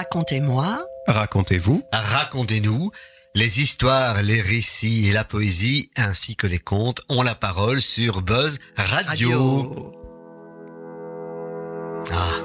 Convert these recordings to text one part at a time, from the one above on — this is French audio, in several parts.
Racontez-moi. Racontez-vous. Racontez-nous. Les histoires, les récits et la poésie, ainsi que les contes, ont la parole sur Buzz Radio. Ah.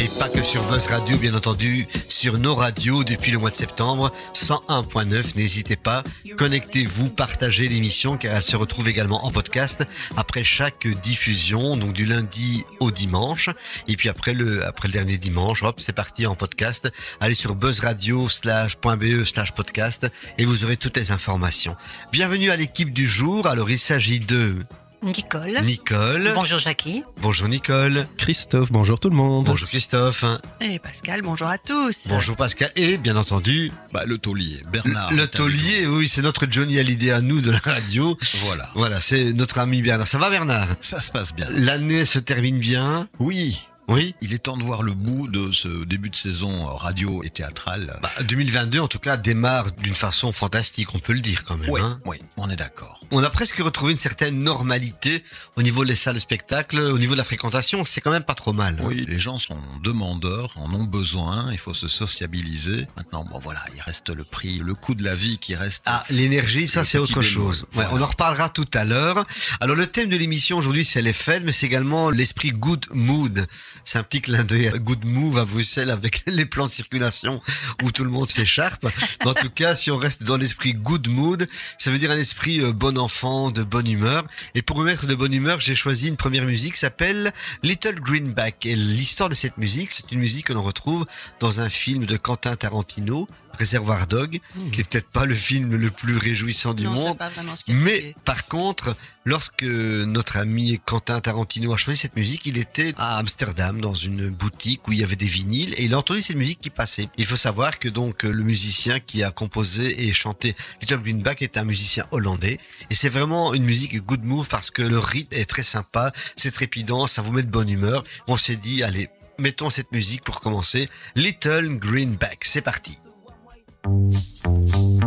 Et pas que sur Buzz Radio, bien entendu, sur nos radios depuis le mois de septembre, 101.9. N'hésitez pas, connectez-vous, partagez l'émission car elle se retrouve également en podcast après chaque diffusion, donc du lundi au dimanche. Et puis après le, après le dernier dimanche, hop, c'est parti en podcast. Allez sur buzzradio slash.be slash podcast et vous aurez toutes les informations. Bienvenue à l'équipe du jour. Alors il s'agit de Nicole. Nicole. Bonjour Jackie. Bonjour Nicole. Christophe, bonjour tout le monde. Bonjour Christophe. Et Pascal, bonjour à tous. Bonjour Pascal. Et bien entendu, Bah, le taulier, Bernard. le taulier, oui, c'est notre Johnny Hallyday à nous de la radio. Voilà. Voilà, c'est notre ami Bernard. Ça va Bernard? Ça se passe bien. L'année se termine bien? Oui. Oui. Il est temps de voir le bout de ce début de saison radio et théâtrale. Bah, 2022, en tout cas, démarre d'une façon fantastique, on peut le dire quand même. oui, hein. oui, on est d'accord. On a presque retrouvé une certaine normalité au niveau des salles de spectacle, au niveau de la fréquentation, c'est quand même pas trop mal. hein. Oui, les gens sont demandeurs, en ont besoin, il faut se sociabiliser. Maintenant, bon voilà, il reste le prix, le coût de la vie qui reste. Ah, l'énergie, ça c'est autre chose. Ouais, voilà. On en reparlera tout à l'heure. Alors le thème de l'émission aujourd'hui c'est les fêtes, mais c'est également l'esprit good mood. C'est un petit clin d'œil good move à Bruxelles avec les plans de circulation où tout le monde s'écharpe. En tout cas, si on reste dans l'esprit good mood, ça veut dire un esprit euh, bon enfant, de bonne humeur. Et pour me mettre de bonne humeur, j'ai choisi une première musique qui s'appelle Little Greenback. Et l'histoire de cette musique, c'est une musique que l'on retrouve dans un film de Quentin Tarantino, Réservoir Dog, qui est peut-être pas le film le plus réjouissant du non, monde. pas vraiment ce qu'il Mais fait. par contre, lorsque notre ami Quentin Tarantino a choisi cette musique, il était à Amsterdam dans une boutique où il y avait des vinyles et il a entendu cette musique qui passait. Il faut savoir que donc le musicien qui a composé et chanté Little Greenback est un musicien hollandais et c'est vraiment une musique good move parce que le rythme est très sympa, c'est trépidant, ça vous met de bonne humeur. On s'est dit allez, mettons cette musique pour commencer. Little Greenback, c'est parti. Thank you.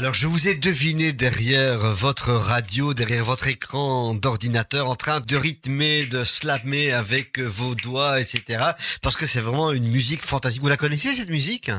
Alors je vous ai deviné derrière votre radio, derrière votre écran d'ordinateur, en train de rythmer, de slammer avec vos doigts, etc. Parce que c'est vraiment une musique fantastique. Vous la connaissiez cette musique?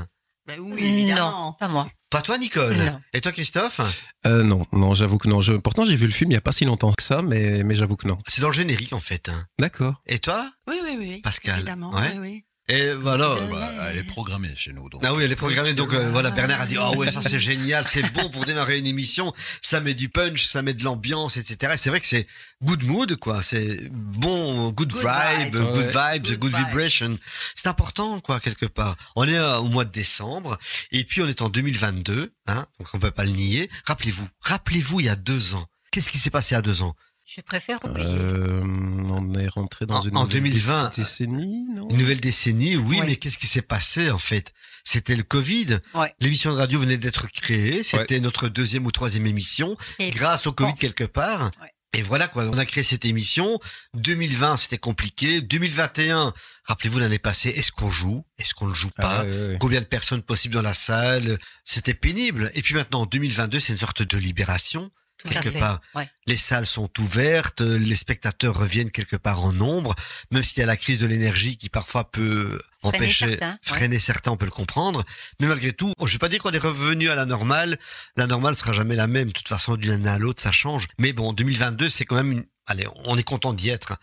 Ben oui, évidemment. Non, pas moi. Pas toi Nicole Non. Et toi Christophe? Euh, non, non, j'avoue que non. Je... Pourtant, j'ai vu le film il y a pas si longtemps que ça, mais, mais j'avoue que non. C'est dans le générique en fait. D'accord. Et toi? Oui, oui, oui. Pascal. Évidemment, Ouais. oui, oui. Et voilà. Euh, Bah, elle est programmée chez nous. Donc. Ah oui, elle est programmée. Donc euh, voilà, Bernard a dit oh ouais ça c'est génial, c'est bon pour démarrer une émission. Ça met du punch, ça met de l'ambiance, etc. Et C'est vrai que c'est good mood quoi. C'est bon, good, Good vibe, vibes. good vibes, Good vibration. C'est important quoi quelque part. On est euh, au mois de décembre et puis on est en 2022, hein, donc on peut pas le nier. Rappelez-vous, rappelez-vous il y a deux ans. Qu'est-ce qui s'est passé il y a deux ans? Je préfère oublier. Euh, on est rentré dans En- une en nouvelle 2020, déc- décennie, non Une nouvelle décennie, oui, Ouais. mais qu'est-ce qui s'est passé en fait? C'était le Covid. Ouais. L'émission de radio venait d'être créée. C'était notre deuxième ou troisième émission. Et grâce au Covid bon. quelque part. Ouais. Et voilà quoi, on a créé cette émission. 2020, c'était compliqué. 2021, rappelez-vous l'année passée, est-ce qu'on joue? Est-ce qu'on ne joue pas? Ouais, ouais, ouais. Combien de personnes possibles dans la salle? C'était pénible. Et puis maintenant, en 2022, c'est une sorte de libération. Tout à quelque fait. part. Ouais. Les salles sont ouvertes, les spectateurs reviennent quelque part en nombre, même s'il y a la crise de l'énergie qui parfois peut Freiner empêcher, certains, ouais. freiner certains, on peut le comprendre. Mais malgré tout, je vais pas dire qu'on est revenu à la normale. La normale sera jamais la même. De toute façon, d'une année à l'autre, ça change. Mais bon, 2022, c'est quand même une... Allez, on est content d'y être.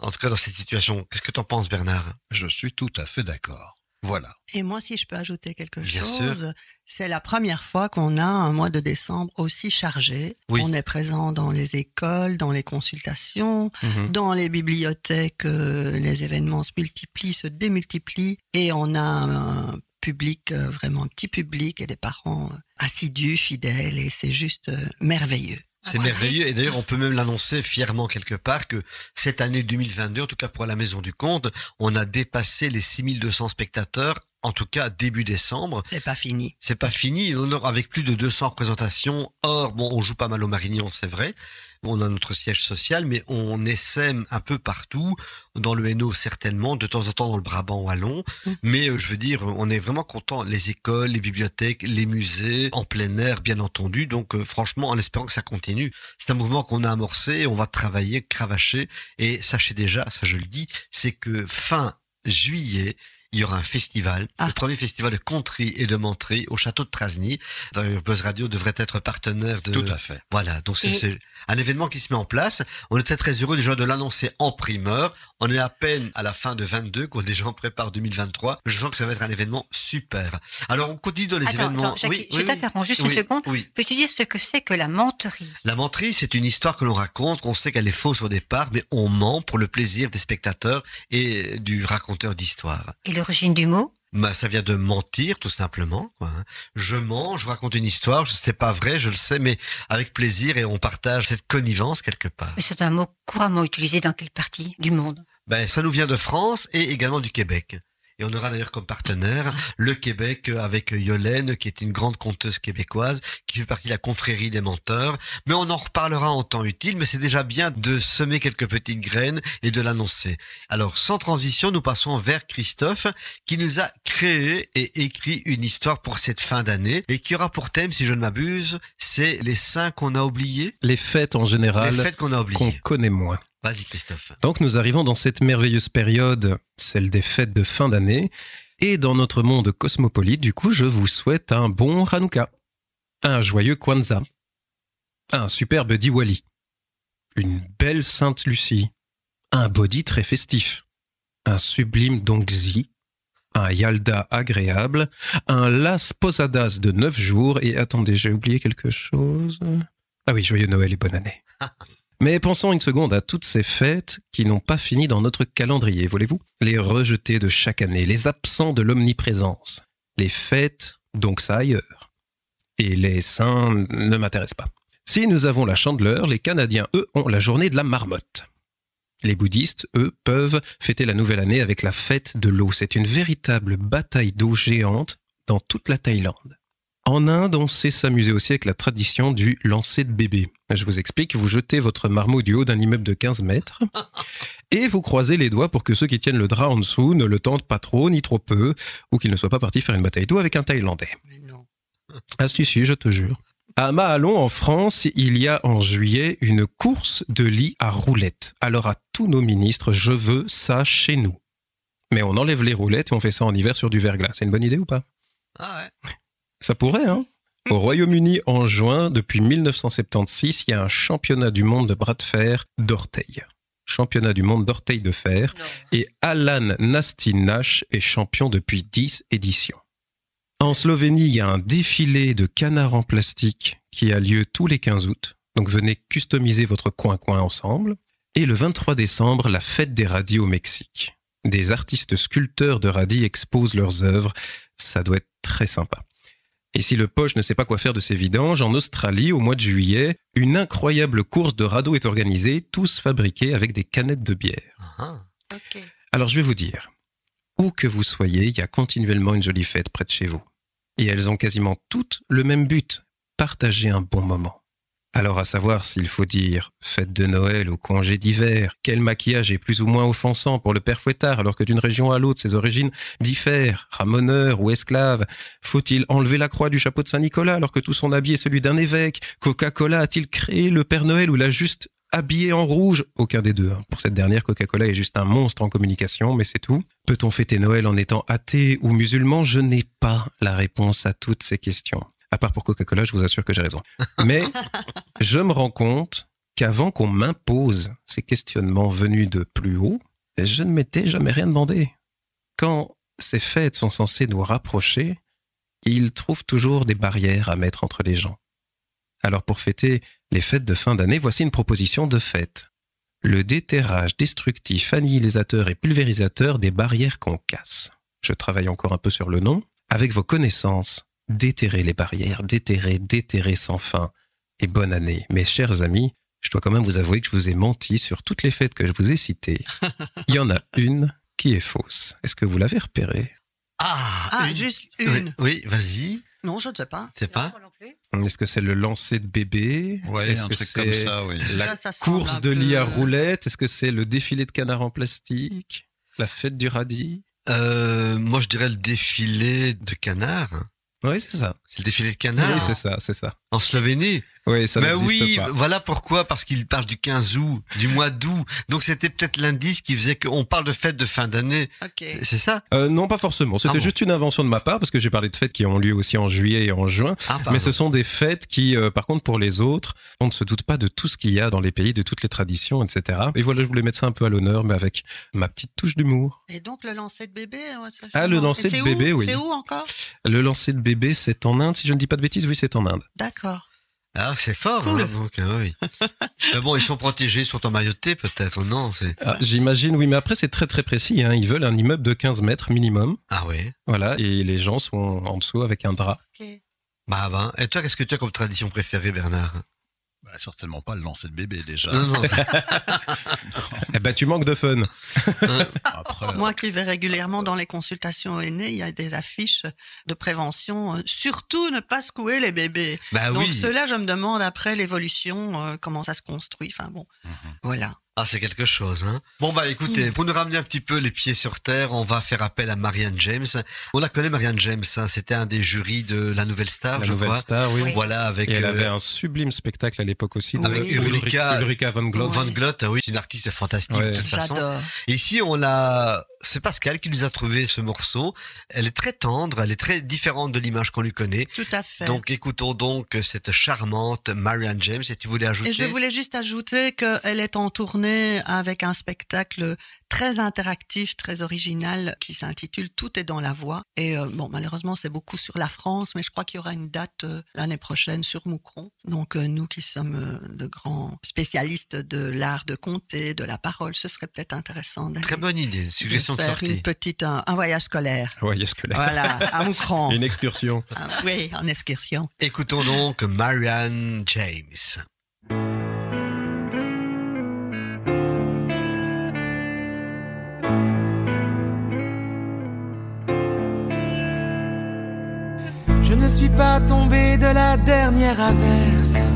En tout cas, dans cette situation. Qu'est-ce que t'en penses, Bernard? Je suis tout à fait d'accord. Voilà. Et moi, si je peux ajouter quelque Bien chose, c'est la première fois qu'on a un mois de décembre aussi chargé. Oui. On est présent dans les écoles, dans les consultations, Mhm. dans les bibliothèques, euh, les événements se multiplient, se démultiplient, et on a un public, euh, vraiment un petit public, et des parents euh, assidus, fidèles, et c'est juste merveilleux. C'est merveilleux et d'ailleurs on peut même l'annoncer fièrement quelque part que cette année 2022, en tout cas pour la Maison du Comte, on a dépassé les 6200 spectateurs, en tout cas début décembre. C'est pas fini. C'est pas fini, on aura avec plus de 200 représentations. Or, bon, on joue pas mal au Marignan, c'est vrai. On a notre siège social, mais on essaime un peu partout, dans le Hainaut certainement, de temps en temps dans le Brabant wallon. Mm. Mais euh, je veux dire, on est vraiment content. Les écoles, les bibliothèques, les musées, en plein air, bien entendu. Donc, euh, franchement, en espérant que ça continue. C'est un mouvement qu'on a amorcé, on va travailler, cravacher. Et sachez déjà, ça je le dis, c'est que fin juillet, il y aura un festival, Ah. le premier festival de conterie et de menterie au château de Trasny. D'ailleurs, Buzz Radio devrait être partenaire de... Tout à fait. Voilà, donc c'est Et- un événement qui se met en place. On est très très heureux déjà de l'annoncer en primeur. On est à peine à la fin de 22 qu'on déjà en prépare 2023. Je sens que ça va être un événement super. Alors on continue dans les Attends, événements. attends, Jackie, je t'interromps juste Oui, une seconde. Oui. Peux-tu dire ce que c'est que la menterie? La menterie, c'est une histoire que l'on raconte, qu'on sait qu'elle est fausse au départ, mais on ment pour le plaisir des spectateurs et du raconteur d'histoire. et l'origine du mot Bah, ça vient de mentir, tout simplement. Quoi. hein. Je mens, je raconte une histoire, je sais pas vrai, je le sais, mais avec plaisir et on partage cette connivence quelque part. Mais C'est un mot couramment utilisé dans quelle partie du monde? Ben, ça nous vient de France et également du Québec. Et on aura d'ailleurs comme partenaire le Québec avec Yolène, qui est une grande conteuse québécoise, qui fait partie de la confrérie des menteurs. Mais on en reparlera en temps utile, mais c'est déjà bien de semer quelques petites graines et de l'annoncer. Alors, sans transition, nous passons vers Christophe, qui nous a créé et écrit une histoire pour cette fin d'année, et qui aura pour thème, si je ne m'abuse, c'est les saints qu'on a oubliés, Les fêtes en général les fêtes qu'on a qu'on oubliées. connaît moins. Vas-y, Christophe. Donc nous arrivons dans cette merveilleuse période, celle des fêtes de fin d'année, et dans notre monde cosmopolite, du coup, je vous souhaite un bon Hanouka, un joyeux Kwanzaa, un superbe Diwali, une belle Sainte Lucie, un body très festif, un sublime Dongzi, un Yalda agréable, un Las Posadas de 9 jours, et attendez, j'ai oublié quelque chose. Ah oui, joyeux Noël et bonne année. Mais pensons une seconde à toutes ces fêtes qui n'ont pas fini dans notre calendrier, voulez-vous? Les rejetés de chaque année, les absents de l'omniprésence, les fêtes, donc ça ailleurs. Et les saints ne m'intéressent pas. Si nous avons la chandeleur, les Canadiens, eux, ont la journée de la marmotte. Les bouddhistes, eux, peuvent fêter la nouvelle année avec la fête de l'eau. C'est une véritable bataille d'eau géante dans toute la Thaïlande. En Inde, on sait s'amuser aussi avec la tradition du lancer de bébé. Je vous explique, vous jetez votre marmot du haut d'un immeuble de 15 mètres et vous croisez les doigts pour que ceux qui tiennent le drap en dessous ne le tentent pas trop ni trop peu ou qu'ils ne soient pas partis faire une bataille d'eau avec un Thaïlandais. Mais non. Ah si si, je te jure. À Mahalon, en France, il y a en juillet une course de lit à roulettes. Alors à tous nos ministres, je veux ça chez nous. Mais on enlève les roulettes et on fait ça en hiver sur du verglas. C'est une bonne idée ou pas? Ah ouais. Ça pourrait, hein Au Royaume-Uni, en juin, depuis 1976, il y a un championnat du monde de bras de fer d'orteil. Championnat du monde d'orteil de fer. Et Alan Nasty Nash est champion depuis 10 éditions. En Slovénie, il y a un défilé de canards en plastique qui a lieu tous les 15 août. Donc venez customiser votre coin-coin ensemble. Et le 23 décembre, la fête des radis au Mexique. Des artistes sculpteurs de radis exposent leurs œuvres. Ça doit être très sympa. Et si le poche ne sait pas quoi faire de ses vidanges, en Australie, au mois de juillet, une incroyable course de radeaux est organisée, tous fabriqués avec des canettes de bière. Ah. Ok. Alors je vais vous dire, où que vous soyez, il y a continuellement une jolie fête près de chez vous. Et elles ont quasiment toutes le même but, partager un bon moment. Alors à savoir s'il faut dire fête de Noël ou congé d'hiver, quel maquillage est plus ou moins offensant pour le père fouettard alors que d'une région à l'autre ses origines diffèrent, ramoneur ou esclave, faut-il enlever la croix du chapeau de Saint-Nicolas alors que tout son habit est celui d'un évêque, Coca-Cola a-t-il créé le père Noël ou l'a juste habillé en rouge? Aucun des deux. hein. Pour cette dernière, Coca-Cola est juste un monstre en communication, mais c'est tout. Peut-on fêter Noël en étant athée ou musulman? Je n'ai pas la réponse à toutes ces questions. À part pour Coca-Cola, je vous assure que j'ai raison. Mais je me rends compte qu'avant qu'on m'impose ces questionnements venus de plus haut, je ne m'étais jamais rien demandé. Quand ces fêtes sont censées nous rapprocher, ils trouvent toujours des barrières à mettre entre les gens. Alors pour fêter les fêtes de fin d'année, voici une proposition de fête. Le déterrage destructif, annihilateur et pulvérisateur des barrières qu'on casse. Je travaille encore un peu sur le nom. Avec vos connaissances, déterrer les barrières, déterrer, déterrer sans fin. Et bonne année. Mes chers amis, je dois quand même vous avouer que je vous ai menti sur toutes les fêtes que je vous ai citées. Il y en a une qui est fausse. Est-ce que vous l'avez repérée? Ah, Ah, une- juste une. Oui, vas-y. Non, je ne sais pas. C'est pas? Est-ce que c'est le lancer de bébé? Ouais, Est-ce un que truc c'est comme ça, oui. la Ça, ça semble course de peu- lit à roulettes Est-ce que c'est le défilé de canards en plastique? La fête du radis? Euh, Moi, je dirais le défilé de canards. Oui, c'est ça. C'est le défilé de canards Oui, c'est ça, c'est ça. en Slovénie. Oui, ça Ben n'existe oui, pas. voilà pourquoi, parce qu'il parle du 15 août, du mois d'août. Donc c'était peut-être l'indice qui faisait qu'on parle de fête de fin d'année. Ok. C'est ça? Euh, non, pas forcément. C'était Ah bon juste une invention de ma part parce que j'ai parlé de fêtes qui ont lieu aussi en juillet et en juin. Ah. Mais ce sont des fêtes qui, euh, par contre, pour les autres, on ne se doute pas de tout ce qu'il y a dans les pays, de toutes les traditions, etc. Et voilà, je voulais mettre ça un peu à l'honneur, mais avec ma petite touche d'humour. Et donc le lancer de bébé ouais, ça, Ah, le lancer de bébé, où oui. C'est où encore? Le lancer de bébé, c'est en Inde, si je ne dis pas de bêtises. Oui, c'est en Inde. D'accord. Ah, c'est fort. Cool. hein, donc, ah oui. Mais bon, ils sont protégés maillot de thé, peut-être, non c'est... Ah, J'imagine, oui, mais après, c'est très très précis. Hein. Ils veulent un immeuble de 15 mètres minimum. Ah oui. Voilà, et les gens sont en dessous avec un drap. Ok. Bah, ben. Et toi, qu'est-ce que tu as comme tradition préférée, Bernard? Bah, certainement pas le lancer de bébé déjà. Non, non, Eh ben, tu manques de fun. Après, Moi qui vais régulièrement dans les consultations aux aînés, il y a des affiches de prévention. euh, surtout ne pas secouer les bébés. bah Donc oui. cela, je me demande après l'évolution, euh, comment ça se construit. Enfin bon, Mhm. voilà. Ah, c'est quelque chose, hein. Bon, bah, écoutez, pour nous ramener un petit peu les pieds sur terre, on va faire appel à Marianne James. On la connaît, Marianne James, hein. C'était un des jurys de la Nouvelle Star, La je nouvelle crois. star, oui. Voilà, avec, Et elle euh, avait un sublime spectacle à l'époque aussi. Avec Ulrika- Ulrika von Glott. Van Glott, oui, c'est une artiste fantastique, Ouais. de toute façon. J'adore. Et ici, on a, c'est Pascal qui nous a trouvé ce morceau. Elle est très tendre, elle est très différente de l'image qu'on lui connaît. Tout à fait. Donc, écoutons donc cette charmante Marianne James. Et tu voulais ajouter Et je voulais juste ajouter qu'elle est en tournée avec un spectacle très interactif, très original, qui s'intitule Tout est dans la voix. Et euh, bon, malheureusement, c'est beaucoup sur la France, mais je crois qu'il y aura une date euh, l'année prochaine sur Moucron. Donc, euh, nous qui sommes euh, de grands spécialistes de l'art de compter, de la parole, ce serait peut-être intéressant Très bonne idée, suggestion de, faire sortie. une petite, un, un voyage scolaire. Est-ce que là- Voilà, à Moucron. Une excursion. Ah, oui, en excursion. Écoutons donc Marianne James. Ne suis pas tombé de la dernière averse.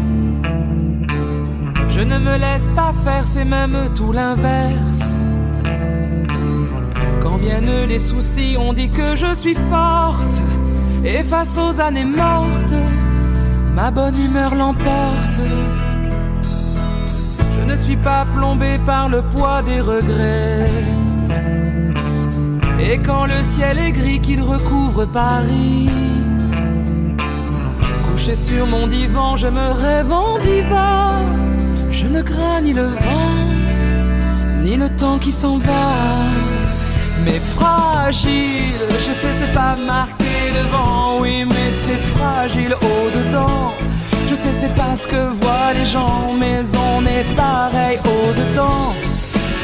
Je ne me laisse pas faire, c'est même tout l'inverse. Quand viennent les soucis, on dit que je suis forte. Et face aux années mortes, ma bonne humeur l'emporte. Je ne suis pas plombé par le poids des regrets. Et quand le ciel est gris qu'il recouvre Paris, couché sur mon divan, je me rêve en diva. Je ne crains ni le vent, ni le temps qui s'en va. Mais fragile, je sais c'est pas marqué devant, oui mais c'est fragile au-dedans. Je sais c'est pas ce que voient les gens, mais on est pareil au-dedans.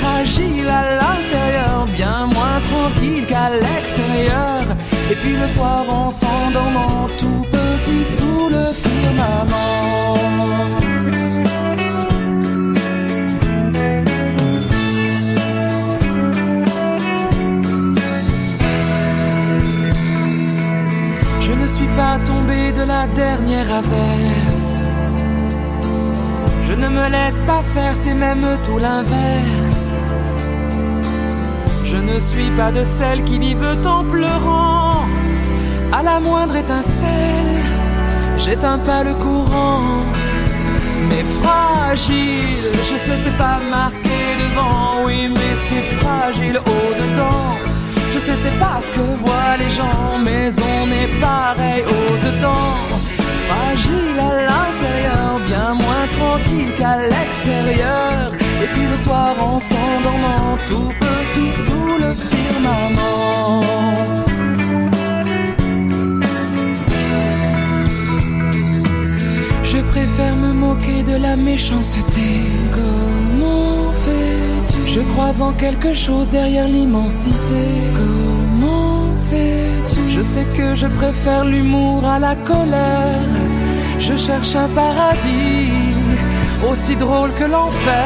Fragile à l'intérieur, bien moins tranquille qu'à l'extérieur. Et puis le soir en s'endormant tout sous le firmament. Je ne suis pas tombé de la dernière averse. Je ne me laisse pas faire, c'est même tout l'inverse. Je ne suis pas de celles qui vivent en pleurant. À la moindre étincelle, j'éteins pas le courant. Mais fragile, je sais c'est pas marqué devant, oui mais c'est fragile au-dedans. Je sais c'est pas ce que voient les gens, mais on est pareil au-dedans. Fragile à l'intérieur, bien moins tranquille qu'à l'extérieur. Et puis le soir en s'endormant, tout petit sous le firmament. Préfère me moquer de la méchanceté. Comment fais-tu? Je crois en quelque chose derrière l'immensité. Comment sais-tu? Je sais que je préfère l'humour à la colère. Je cherche un paradis aussi drôle que l'enfer.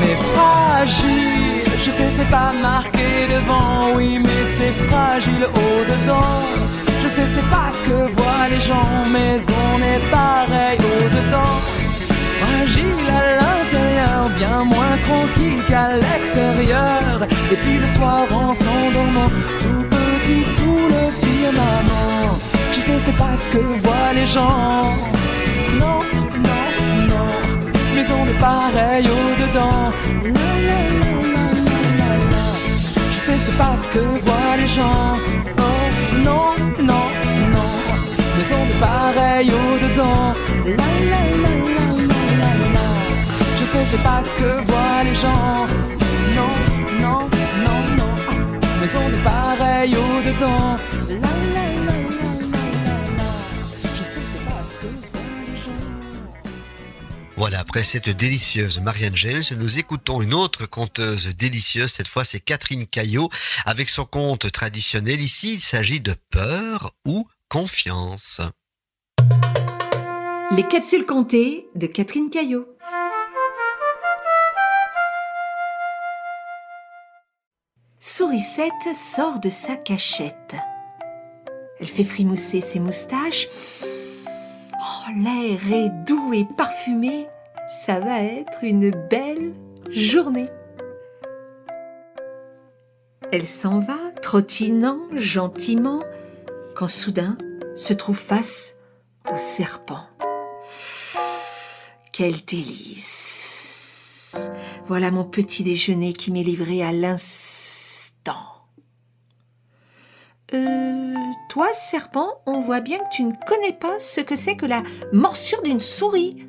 Mais fragile, je sais c'est pas marqué devant, oui mais c'est fragile au-dedans. Je sais c'est pas ce que voient les gens, mais on est pareil au-dedans. Fragile à l'intérieur, bien moins tranquille qu'à l'extérieur. Et puis le soir en s'endormant, tout petit sous le firmament. Je sais c'est pas ce que voient les gens. Non, non, non. Mais on est pareil au-dedans. Je sais c'est pas ce que voient les gens. Oh non. Mais on est pareil au-dedans. La, la, la, la, la, la. Je sais c'est pas ce que voient les gens. Non, non, non, non. Mais on est pareil au-dedans. La, la, la, la, la, la. Je sais c'est pas ce que voient les gens. Voilà, après cette délicieuse Marianne James, nous écoutons une autre conteuse délicieuse. Cette fois, c'est Catherine Caillot avec son conte traditionnel. Ici, il s'agit de peur ou confiance. Les capsules comptées de Catherine Caillot. Sourisette sort de sa cachette. Elle fait frimousser ses moustaches. Oh, l'air est doux et parfumé. Ça va être une belle journée. Elle s'en va, trottinant gentiment, quand soudain se trouve face au serpent. Quel délice Voilà mon petit déjeuner qui m'est livré à l'instant. Euh, toi, serpent, on voit bien que tu ne connais pas ce que c'est que la morsure d'une souris.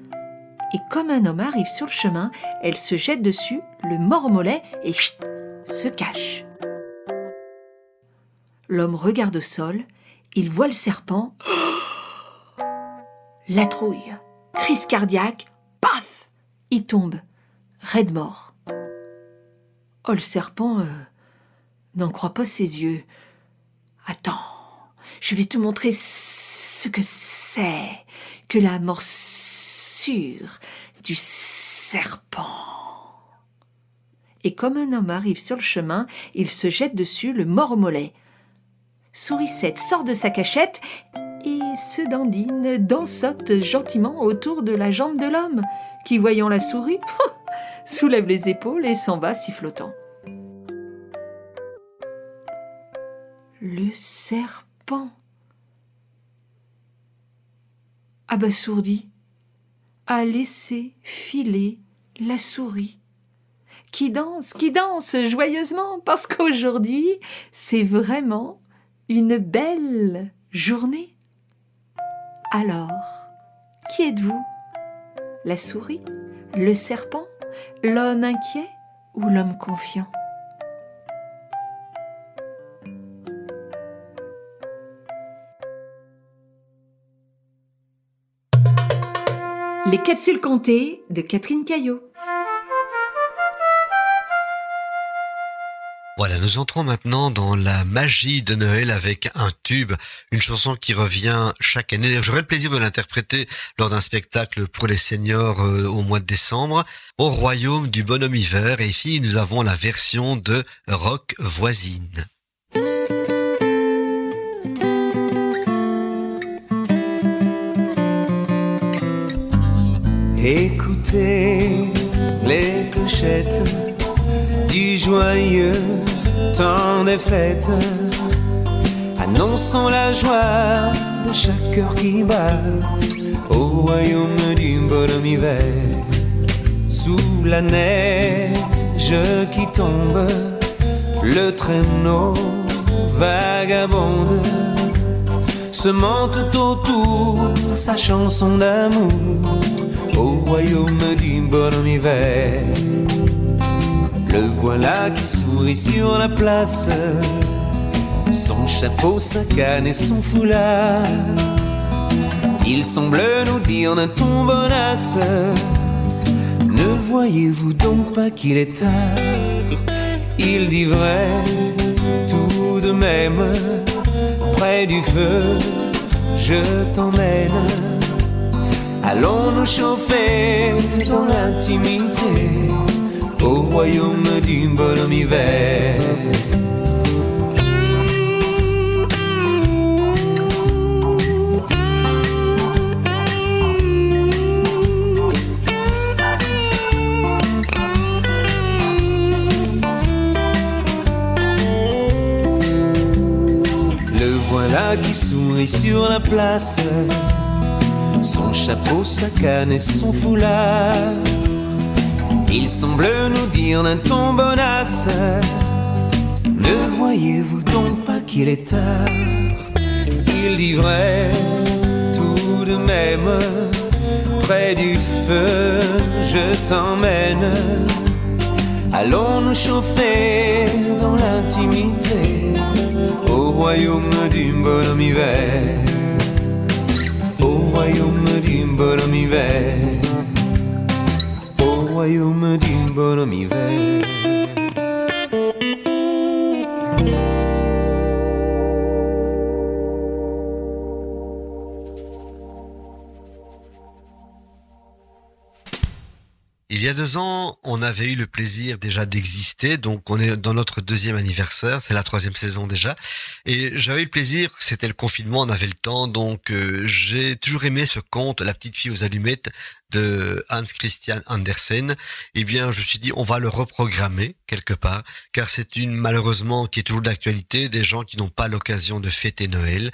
Et comme un homme arrive sur le chemin, elle se jette dessus, le mollet et se cache. L'homme regarde au sol, il voit le serpent. La trouille, crise cardiaque, paf Il tombe, raide mort. Oh, le serpent euh, n'en croit pas ses yeux. Attends, je vais te montrer ce que c'est que la morsure du serpent. Et comme un homme arrive sur le chemin, il se jette dessus, le mord au mollet. Sourisette sort de sa cachette et se dandine, dansote gentiment autour de la jambe de l'homme, qui, voyant la souris, soulève les épaules et s'en va sifflotant. Le serpent abasourdi, a laissé filer la souris, qui danse, qui danse joyeusement, parce qu'aujourd'hui, c'est vraiment une belle journée. Alors, qui êtes-vous? La souris Le serpent L'homme inquiet ou l'homme confiant? Les capsules comptées de Catherine Caillot. Voilà, nous entrons maintenant dans la magie de Noël avec un tube, une chanson qui revient chaque année. J'aurai le plaisir de l'interpréter lors d'un spectacle pour les seniors euh, au mois de décembre, au royaume du bonhomme hiver. Et ici, nous avons la version de Rock Voisine. Écoutez les clochettes du joyeux temps des fêtes, annonçons la joie de chaque cœur qui bat au royaume du bonhomme hiver. Sous la neige qui tombe, le traîneau vagabonde, semant tout autour sa chanson d'amour au royaume du bonhomme hiver. Le voilà qui sourit sur la place, son chapeau, sa canne et son foulard. Il semble nous dire d'un ton bonasse, ne voyez-vous donc pas qu'il est tard? Il dit vrai, tout de même, près du feu, je t'emmène. Allons nous chauffer dans l'intimité au royaume du bonhomme hiver. Le voilà qui sourit sur la place son chapeau, sa canne et son foulard. Il semble nous dire d'un ton bonasse. Ne voyez-vous donc pas qu'il est tard? Il dit vrai, tout de même, près du feu, je t'emmène. Allons nous chauffer dans l'intimité au royaume du bonhomme hiver. Au royaume du bonhomme hiver, Il y a deux ans, on avait eu le plaisir déjà d'exister, donc on est dans notre deuxième anniversaire, c'est la troisième saison déjà, et j'avais eu le plaisir, c'était le confinement, on avait le temps, donc euh, j'ai toujours aimé ce conte, La petite fille aux allumettes de Hans Christian Andersen. Eh bien, je me suis dit, on va le reprogrammer quelque part, car c'est une malheureusement qui est toujours d'actualité, des gens qui n'ont pas l'occasion de fêter Noël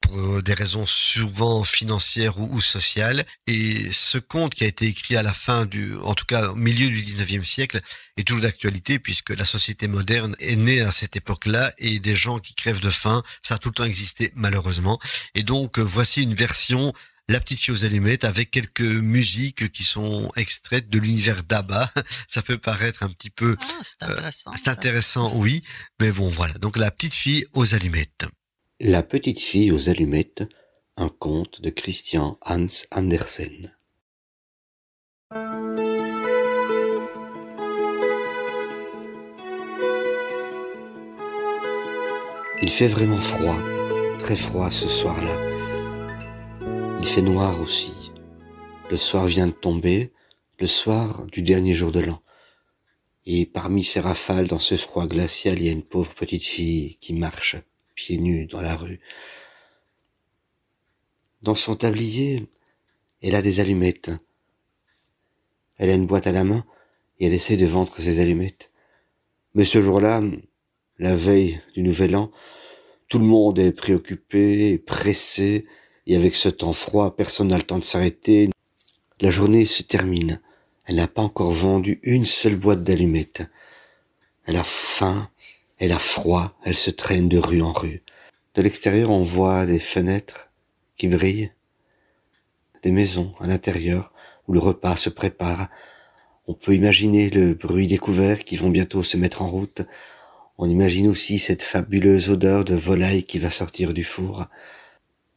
pour des raisons souvent financières ou, ou, sociales. Et ce conte qui a été écrit à la fin du, en tout cas au milieu du 19e siècle, est toujours d'actualité puisque la société moderne est née à cette époque-là et des gens qui crèvent de faim, ça a tout le temps existé malheureusement. Et donc voici une version la petite fille aux allumettes avec quelques musiques qui sont extraites de l'univers d'Abba. Ça peut paraître un petit peu... Ah, c'est intéressant. Euh, c'est intéressant, oui. Mais bon, voilà. Donc la petite fille aux allumettes. La petite fille aux allumettes, un conte de Christian Hans Andersen. Il fait vraiment froid, très froid ce soir-là. Il fait noir aussi. Le soir vient de tomber, le soir du dernier jour de l'an. Et parmi ces rafales, dans ce froid glacial, il y a une pauvre petite fille qui marche, pieds nus, dans la rue. Dans son tablier, elle a des allumettes. Elle a une boîte à la main et elle essaie de vendre ses allumettes. Mais ce jour-là, la veille du nouvel an, tout le monde est préoccupé, pressé, Et avec ce temps froid, personne n'a le temps de s'arrêter. La journée se termine. Elle n'a pas encore vendu une seule boîte d'allumettes. Elle a faim, elle a froid, elle se traîne de rue en rue. De l'extérieur, on voit des fenêtres qui brillent, des maisons à l'intérieur où le repas se prépare. On peut imaginer le bruit des couverts qui vont bientôt se mettre en route. On imagine aussi cette fabuleuse odeur de volaille qui va sortir du four.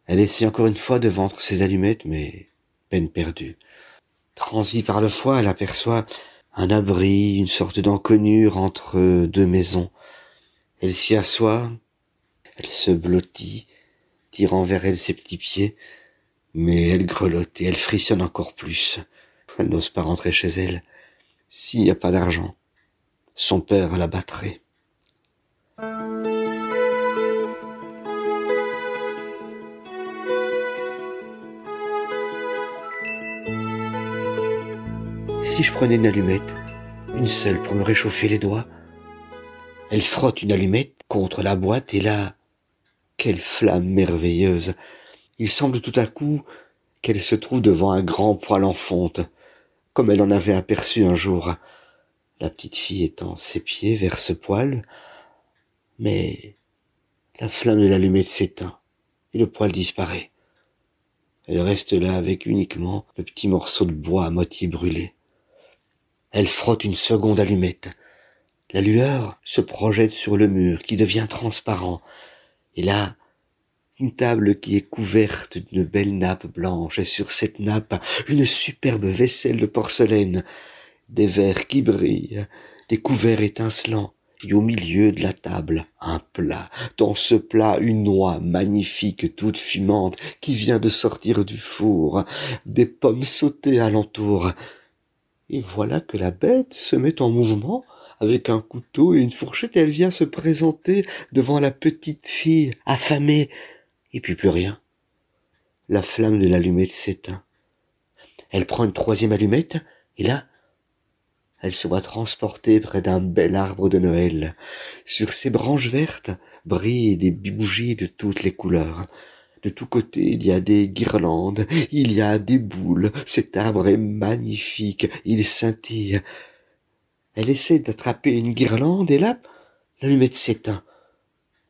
Elle essaie encore une fois de vendre ses allumettes, mais peine perdue. Transie par le foie, elle aperçoit un abri, une sorte d'enconure entre deux maisons. Elle s'y assoit, elle se blottit, tirant vers elle ses petits pieds, mais elle grelotte et elle frissonne encore plus. Elle n'ose pas rentrer chez elle. S'il n'y a pas d'argent, son père la battrait. Si je prenais une allumette, une seule pour me réchauffer les doigts, elle frotte une allumette contre la boîte et là, quelle flamme merveilleuse. Il semble tout à coup qu'elle se trouve devant un grand poêle en fonte, comme elle en avait aperçu un jour. La petite fille étend ses pieds vers ce poêle, mais la flamme de l'allumette s'éteint et le poêle disparaît. Elle reste là avec uniquement le petit morceau de bois à moitié brûlé. Elle frotte une seconde allumette. La lueur se projette sur le mur qui devient transparent. Et là, une table qui est couverte d'une belle nappe blanche et sur cette nappe une superbe vaisselle de porcelaine, des verres qui brillent, des couverts étincelants, et au milieu de la table un plat, dans ce plat une noix magnifique toute fumante qui vient de sortir du four, des pommes sautées alentour. Et voilà que la bête se met en mouvement avec un couteau et une fourchette, et elle vient se présenter devant la petite fille, affamée, et puis plus rien. La flamme de l'allumette s'éteint. Elle prend une troisième allumette, et là, elle se voit transportée près d'un bel arbre de Noël. Sur ses branches vertes brillent des bougies de toutes les couleurs. De tous côtés, il y a des guirlandes, il y a des boules. Cet arbre est magnifique, il scintille. Elle essaie d'attraper une guirlande et là, l'allumette s'éteint.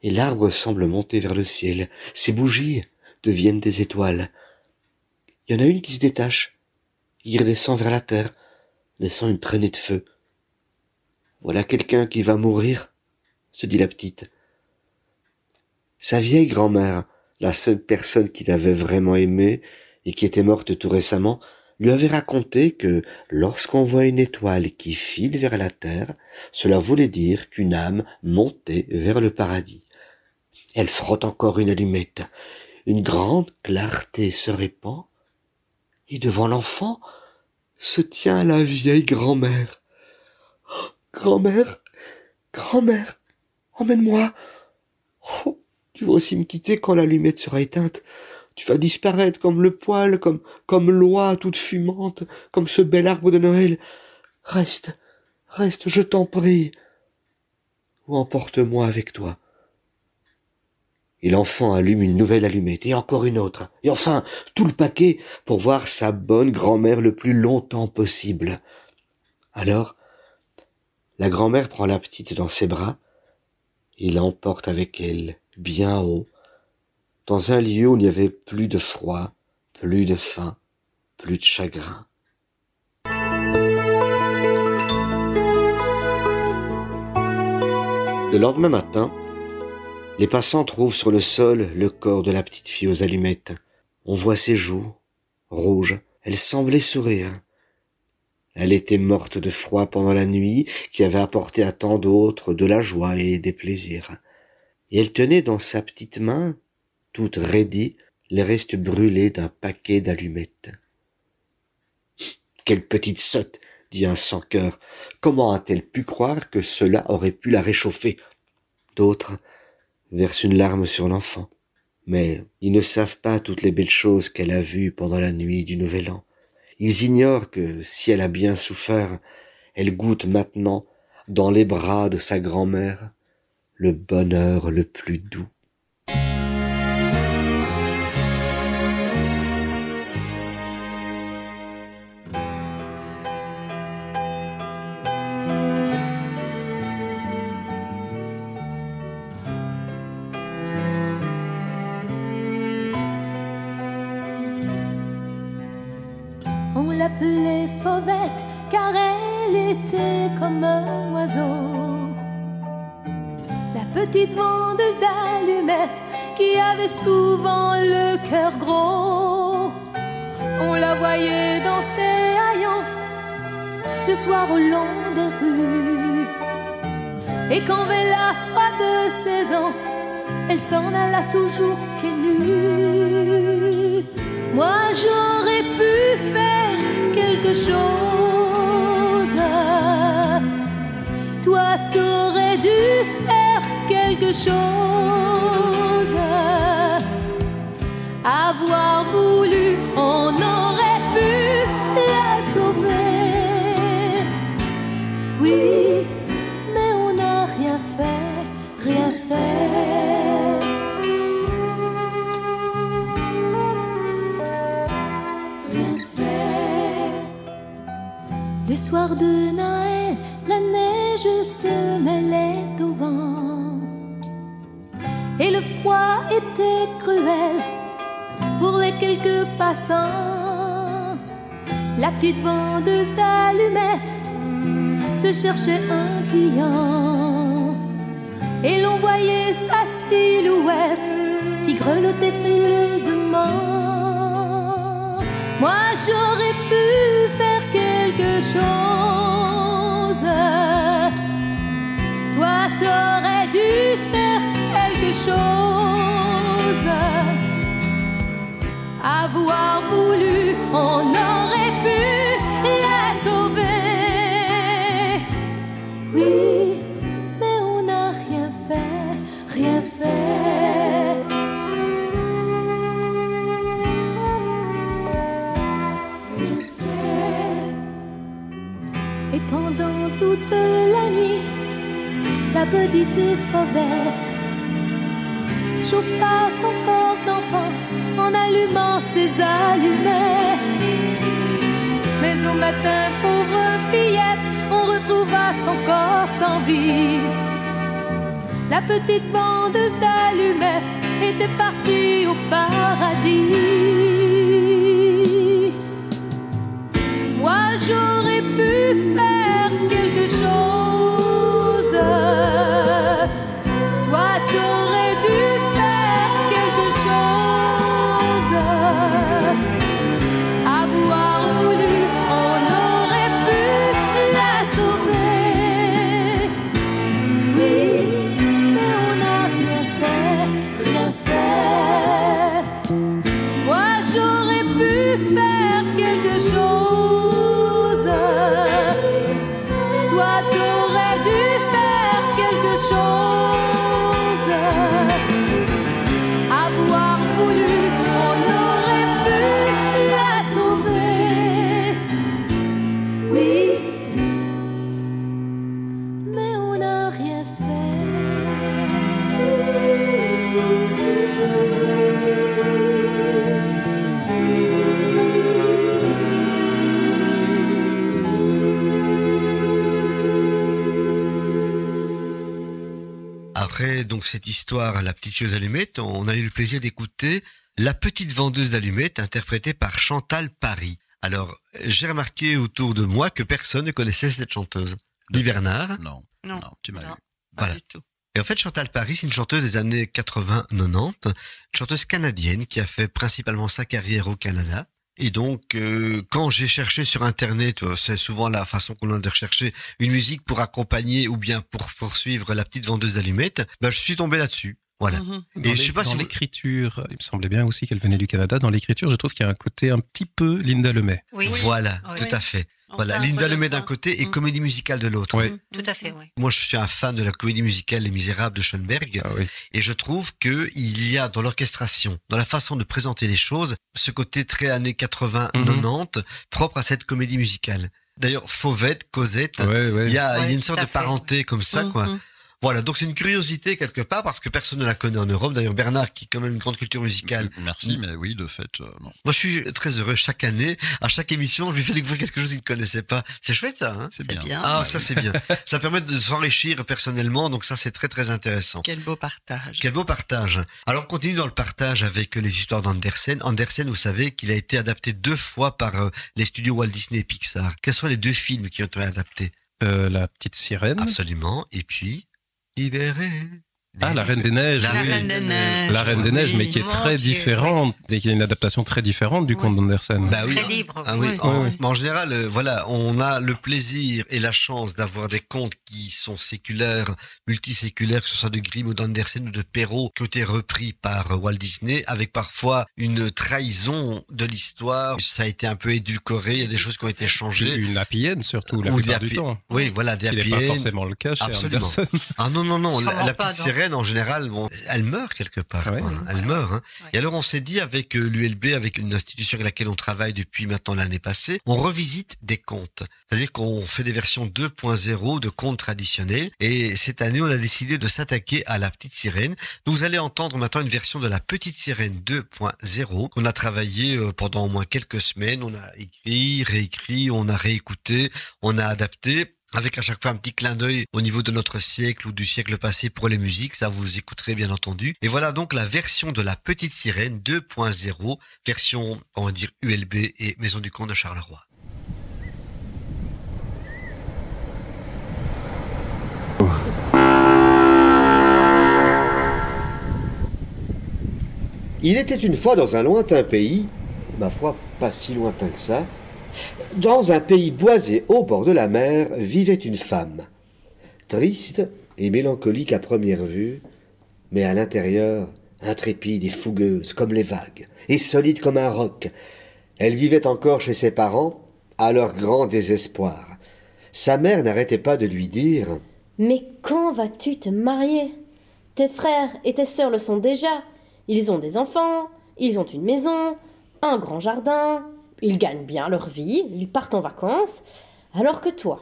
Et l'arbre semble monter vers le ciel. Ses bougies deviennent des étoiles. Il y en a une qui se détache. Il redescend vers la terre, laissant une traînée de feu. Voilà quelqu'un qui va mourir, se dit la petite. Sa vieille grand-mère, la seule personne qui l'avait vraiment aimée et qui était morte tout récemment, lui avait raconté que lorsqu'on voit une étoile qui file vers la terre, cela voulait dire qu'une âme montait vers le paradis. Elle frotte encore une allumette. Une grande clarté se répand, et devant l'enfant se tient la vieille grand-mère. Oh, grand-mère, grand-mère, emmène-moi. Oh, tu vas aussi me quitter quand l'allumette sera éteinte. Tu vas disparaître comme le poil, comme, comme l'oie toute fumante, comme ce bel arbre de Noël. Reste, reste, je t'en prie. Ou emporte-moi avec toi. Et l'enfant allume une nouvelle allumette, et encore une autre, et enfin tout le paquet pour voir sa bonne grand-mère le plus longtemps possible. Alors, la grand-mère prend la petite dans ses bras, et l'emporte avec elle, bien haut, dans un lieu où il n'y avait plus de froid, plus de faim, plus de chagrin. Le lendemain matin, les passants trouvent sur le sol le corps de la petite fille aux allumettes. On voit ses joues, rouges, elle semblait sourire. Elle était morte de froid pendant la nuit qui avait apporté à tant d'autres de la joie et des plaisirs. Et elle tenait dans sa petite main, toute raidie, les restes brûlés d'un paquet d'allumettes. Quelle petite sotte, dit un sans-cœur. Comment a-t-elle pu croire que cela aurait pu la réchauffer? D'autres versent une larme sur l'enfant. Mais ils ne savent pas toutes les belles choses qu'elle a vues pendant la nuit du Nouvel An. Ils ignorent que, si elle a bien souffert, elle goûte maintenant, dans les bras de sa grand-mère, le bonheur le plus doux. Qui avait souvent le cœur gros. On la voyait dans ses haillons le soir au long des rues. Et quand vers la froide saison, elle s'en alla toujours pieds nus. Moi j'aurais pu faire quelque chose. Toi t'aurais dû faire quelque chose. Avoir voulu, on aurait pu la sauver. Oui, mais on n'a rien fait, rien fait. Rien fait. Le soir de Noël, la neige se mêlait au vent. Et le froid était cruel quelques passants. La petite vendeuse d'allumettes se cherchait un client. Et l'on voyait sa silhouette qui grelottait frileusement. Moi j'aurais pu faire quelque chose. Toi t'aurais dû faire quelque chose. Pendant toute la nuit, la petite fauvette chauffa son corps d'enfant en allumant ses allumettes. Mais au matin, pauvre fillette, on retrouva son corps sans vie. La petite vendeuse d'allumettes était partie au paradis. Moi j'aurais pu faire quelque chose. Cette histoire, la petite fille aux allumettes, on a eu le plaisir d'écouter La petite vendeuse d'allumettes interprétée par Chantal Paris. Alors, j'ai remarqué autour de moi que personne ne connaissait cette chanteuse. Guy Bernard Non, Non, non, tu m'as non, pas Voilà. du tout. Et en fait, Chantal Paris, c'est une chanteuse des années 80-90, une chanteuse canadienne qui a fait principalement sa carrière au Canada. Et donc, euh, quand j'ai cherché sur Internet, euh, c'est souvent la façon qu'on a de rechercher une musique pour accompagner ou bien pour poursuivre la petite vendeuse d'allumettes, ben, je suis tombé là-dessus. Voilà. Mhm. Dans Et je sais pas dans si vous- l'écriture, il me semblait bien aussi qu'elle venait du Canada. Dans l'écriture, je trouve qu'il y a un côté un petit peu Linda Lemay. Oui, Voilà, Oui. tout à fait. Voilà, un Linda Lemay d'un côté et Mhm. comédie musicale de l'autre. Ouais. Mhm. tout à fait, oui. Moi, je suis un fan de la comédie musicale Les Misérables de Schoenberg. Ah oui. Et je trouve que il y a dans l'orchestration, dans la façon de présenter les choses, ce côté très années 80, Mhm. 90, propre à cette comédie musicale. D'ailleurs, Fauvette, Cosette, Ouais, ouais. il y a, il y a Ouais, une sorte de fait, parenté comme ça, quoi. Voilà, donc c'est une curiosité quelque part parce que personne ne la connaît en Europe. D'ailleurs, Bernard, qui a quand même une grande culture musicale. Merci, mais oui, de fait, euh, non. Moi, je suis très heureux chaque année, à chaque émission, je lui fais découvrir quelque chose qu'il ne connaissait pas. C'est chouette, ça, hein C'est bien. bien. Ah, Ouais, ça, oui. c'est bien. ça permet de s'enrichir personnellement, donc ça, c'est très, très intéressant. Quel beau partage. Quel beau partage. Alors, on continue dans le partage avec les histoires d'Andersen. Andersen, vous savez qu'il a été adapté deux fois par euh, les studios Walt Disney et Pixar. Quels sont les deux films qui ont été adaptés? Euh, la petite sirène. Absolument. Et puis, Libéré. Ah, la Reine des Neiges. La oui. Reine des Neiges. La Reine des Neiges, mais qui est Mon très Dieu, différente, et qui est une adaptation très différente du conte d'Andersen. Bah oui. Très libre. Ah oui, Oui. en, Oui. mais en général, euh, voilà, on a le plaisir et la chance d'avoir des contes qui sont séculaires, multiséculaires, que ce soit de Grimm ou d'Andersen ou de Perrault, qui ont été repris par euh, Walt Disney, avec parfois une trahison de l'histoire. Ça a été un peu édulcoré, il y a des choses qui ont été changées. Une happy end, surtout, la Ou des plupart du temps. Oui, voilà, des Ce qui n'est happy pas end. forcément le cas chez Absolument. Andersen. Ah non, non, non, la, pas, petite non. En général, bon, elle meurt quelque part. Ouais. quoi, hein. Elle meurt. hein. Ouais. Et alors, on s'est dit avec euh, l'ULB, avec une institution avec laquelle on travaille depuis maintenant l'année passée, on revisite des contes. C'est-à-dire qu'on fait des versions 2.0 de contes traditionnels. Et cette année, on a décidé de s'attaquer à la petite sirène. Donc, vous allez entendre maintenant une version de la petite sirène 2.0 qu'on a travaillé euh, pendant au moins quelques semaines. On a écrit, réécrit, on a réécouté, on a adapté avec à chaque fois un petit clin d'œil au niveau de notre siècle ou du siècle passé pour les musiques, ça vous écouterez bien entendu. Et voilà donc la version de la petite sirène 2.0, version, on va dire ULB et Maison du Comte de Charleroi. Il était une fois dans un lointain pays, ma foi pas si lointain que ça, dans un pays boisé au bord de la mer vivait une femme, triste et mélancolique à première vue, mais à l'intérieur intrépide et fougueuse comme les vagues, et solide comme un roc. Elle vivait encore chez ses parents, à leur grand désespoir. Sa mère n'arrêtait pas de lui dire Mais quand vas-tu te marier? Tes frères et tes sœurs le sont déjà. Ils ont des enfants, ils ont une maison, un grand jardin, ils gagnent bien leur vie, ils partent en vacances. Alors que toi,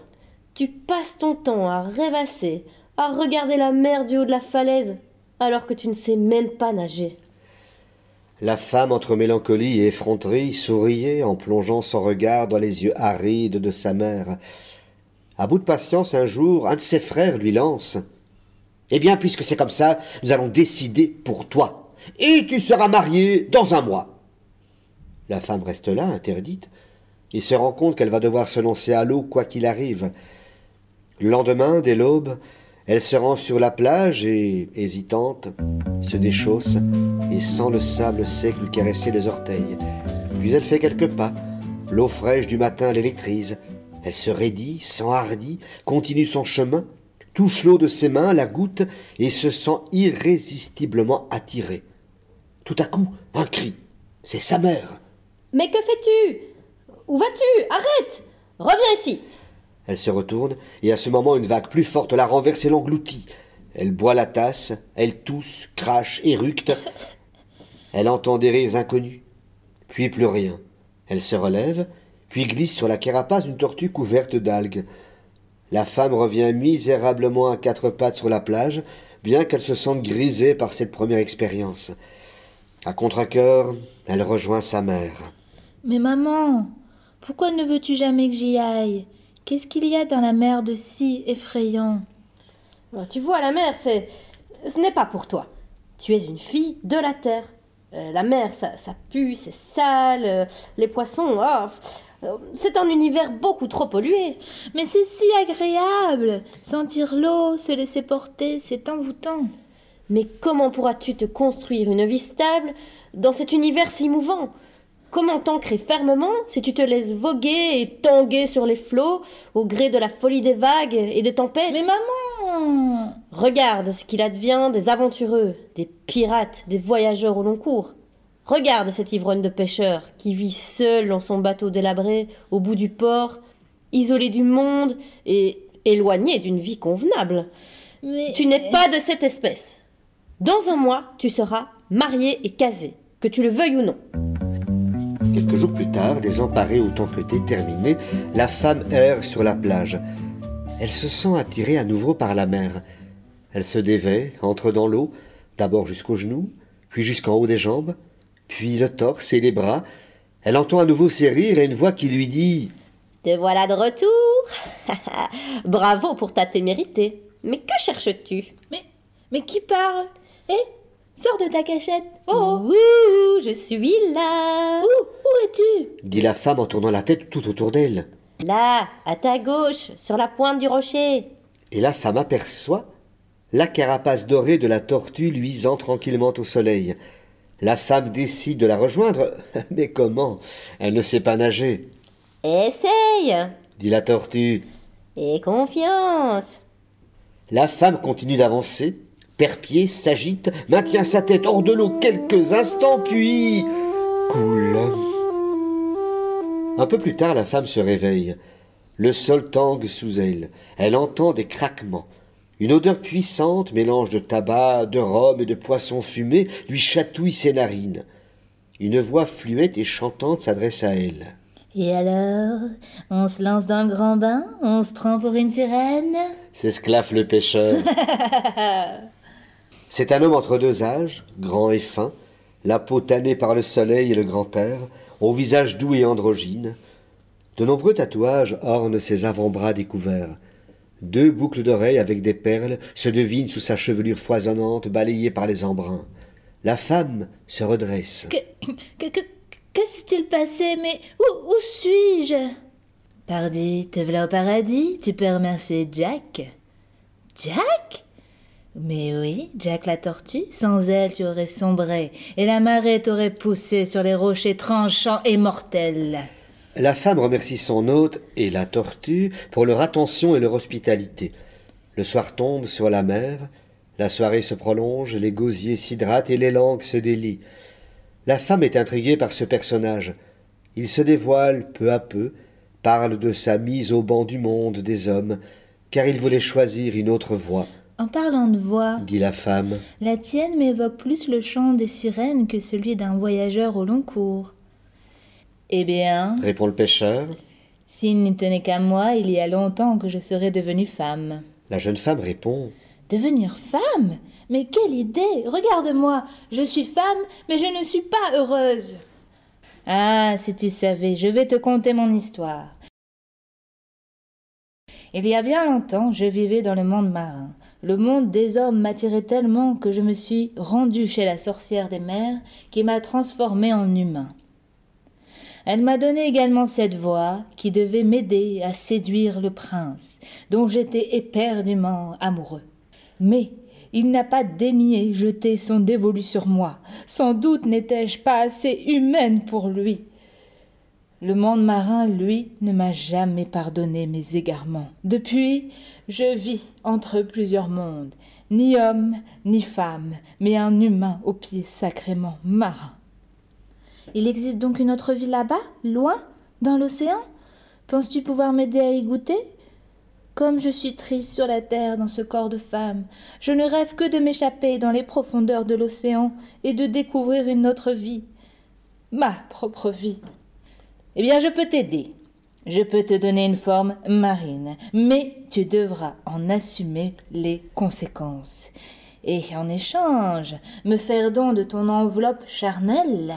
tu passes ton temps à rêvasser, à regarder la mer du haut de la falaise, alors que tu ne sais même pas nager. La femme, entre mélancolie et effronterie, souriait en plongeant son regard dans les yeux arides de sa mère. À bout de patience, un jour, un de ses frères lui lance Eh bien, puisque c'est comme ça, nous allons décider pour toi. Et tu seras marié dans un mois. La femme reste là, interdite, et se rend compte qu'elle va devoir se lancer à l'eau quoi qu'il arrive. Le lendemain, dès l'aube, elle se rend sur la plage et, hésitante, se déchausse et sent le sable sec lui caresser les orteils. Puis elle fait quelques pas. L'eau fraîche du matin l'électrise. Elle se raidit, s'enhardit, continue son chemin, touche l'eau de ses mains, la goûte et se sent irrésistiblement attirée. Tout à coup, un cri. C'est sa mère. Mais que fais-tu? Où vas-tu? Arrête Reviens ici Elle se retourne, et à ce moment une vague plus forte la renverse et l'engloutit. Elle boit la tasse, elle tousse, crache, éructe. Elle entend des rires inconnus. Puis plus rien. Elle se relève, puis glisse sur la carapace d'une tortue couverte d'algues. La femme revient misérablement à quatre pattes sur la plage, bien qu'elle se sente grisée par cette première expérience. À contre-cœur, elle rejoint sa mère. Mais maman, pourquoi ne veux-tu jamais que j'y aille? Qu'est-ce qu'il y a dans la mer de si effrayant? Ah, Tu vois, la mer, c'est. Ce n'est pas pour toi. Tu es une fille de la terre. Euh, la mer, ça, ça pue, c'est sale. euh, les poissons, ah, euh, c'est un univers beaucoup trop pollué. Mais c'est si agréable Sentir l'eau, se laisser porter, c'est envoûtant. Mais comment pourras-tu te construire une vie stable dans cet univers si mouvant? Comment t'ancrer fermement si tu te laisses voguer et tanguer sur les flots au gré de la folie des vagues et des tempêtes Mais maman Regarde ce qu'il advient des aventureux, des pirates, des voyageurs au long cours. Regarde cet ivrogne de pêcheur qui vit seul dans son bateau délabré au bout du port, isolé du monde et éloigné d'une vie convenable. Mais... Tu n'es pas de cette espèce. Dans un mois, tu seras marié et casé, que tu le veuilles ou non. Quelques jours plus tard, désemparée autant que déterminée, la femme erre sur la plage. Elle se sent attirée à nouveau par la mer. Elle se dévait, entre dans l'eau, d'abord jusqu'aux genoux, puis jusqu'en haut des jambes, puis le torse et les bras. Elle entend à nouveau ses rires et une voix qui lui dit Te voilà de retour Bravo pour ta témérité. Mais que cherches-tu? Mais, mais qui parle? Eh, sors de ta cachette. Oh, Ouh, je suis là où, où es-tu? Dit la femme en tournant la tête tout autour d'elle. Là, à ta gauche, sur la pointe du rocher. Et la femme aperçoit la carapace dorée de la tortue luisant tranquillement au soleil. La femme décide de la rejoindre. Mais comment? Elle ne sait pas nager, Essaye dit la tortue. Et confiance La femme continue d'avancer, perd-pied, s'agite, maintient sa tête hors de l'eau quelques instants, puis coule. Un peu plus tard, la femme se réveille. Le sol tangue sous elle. Elle entend des craquements. Une odeur puissante, mélange de tabac, de rhum et de poisson fumé, lui chatouille ses narines. Une voix fluette et chantante s'adresse à elle. Et alors On se lance dans le grand bain On se prend pour une sirène? S'esclaffe le pêcheur. C'est un homme entre deux âges, grand et fin, la peau tannée par le soleil et le grand air, au visage doux et androgyne. De nombreux tatouages ornent ses avant-bras découverts. Deux boucles d'oreilles avec des perles se devinent sous sa chevelure foisonnante balayée par les embruns. La femme se redresse. Que, que, que, s'est-il passé Mais où, où suis-je? Pardi, te voilà au paradis, tu peux remercier Jack. Jack? Mais oui, Jack la tortue, sans elle tu aurais sombré, et la marée t'aurait poussé sur les rochers tranchants et mortels. La femme remercie son hôte et la tortue pour leur attention et leur hospitalité. Le soir tombe sur la mer, la soirée se prolonge, les gosiers s'hydratent et les langues se délient. La femme est intriguée par ce personnage. Il se dévoile peu à peu, parle de sa mise au banc du monde des hommes, car il voulait choisir une autre voie, En parlant de voix, dit la femme. la tienne m'évoque plus le chant des sirènes que celui d'un voyageur au long cours. Eh bien, Répond le pêcheur. s'il n'y tenait qu'à moi, il y a longtemps que je serais devenue femme. La jeune femme répond. Devenir femme? Mais quelle idée Regarde-moi, je suis femme, mais je ne suis pas heureuse. Ah, si tu savais, je vais te conter mon histoire. Il y a bien longtemps, je vivais dans le monde marin. Le monde des hommes m'attirait tellement que je me suis rendue chez la sorcière des mers qui m'a transformée en humain. Elle m'a donné également cette voix qui devait m'aider à séduire le prince, dont j'étais éperdument amoureux. Mais il n'a pas daigné jeter son dévolu sur moi. Sans doute n'étais-je pas assez humaine pour lui. Le monde marin, lui, ne m'a jamais pardonné mes égarements. Depuis, je vis entre plusieurs mondes, ni homme, ni femme, mais un humain aux pieds sacrément marins. Il existe donc une autre vie là-bas, loin, dans l'océan? Penses-tu pouvoir m'aider à y goûter? Comme je suis triste sur la terre dans ce corps de femme, je ne rêve que de m'échapper dans les profondeurs de l'océan et de découvrir une autre vie, ma propre vie. Eh bien, je peux t'aider. Je peux te donner une forme marine, mais tu devras en assumer les conséquences. Et en échange, me faire don de ton enveloppe charnelle,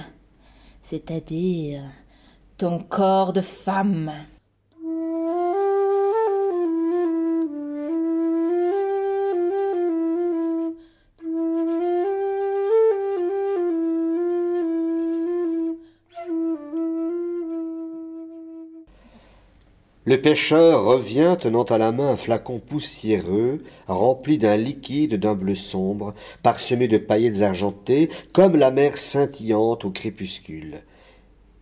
c'est-à-dire ton corps de femme. Le pêcheur revient tenant à la main un flacon poussiéreux, rempli d'un liquide d'un bleu sombre, parsemé de paillettes argentées, comme la mer scintillante au crépuscule.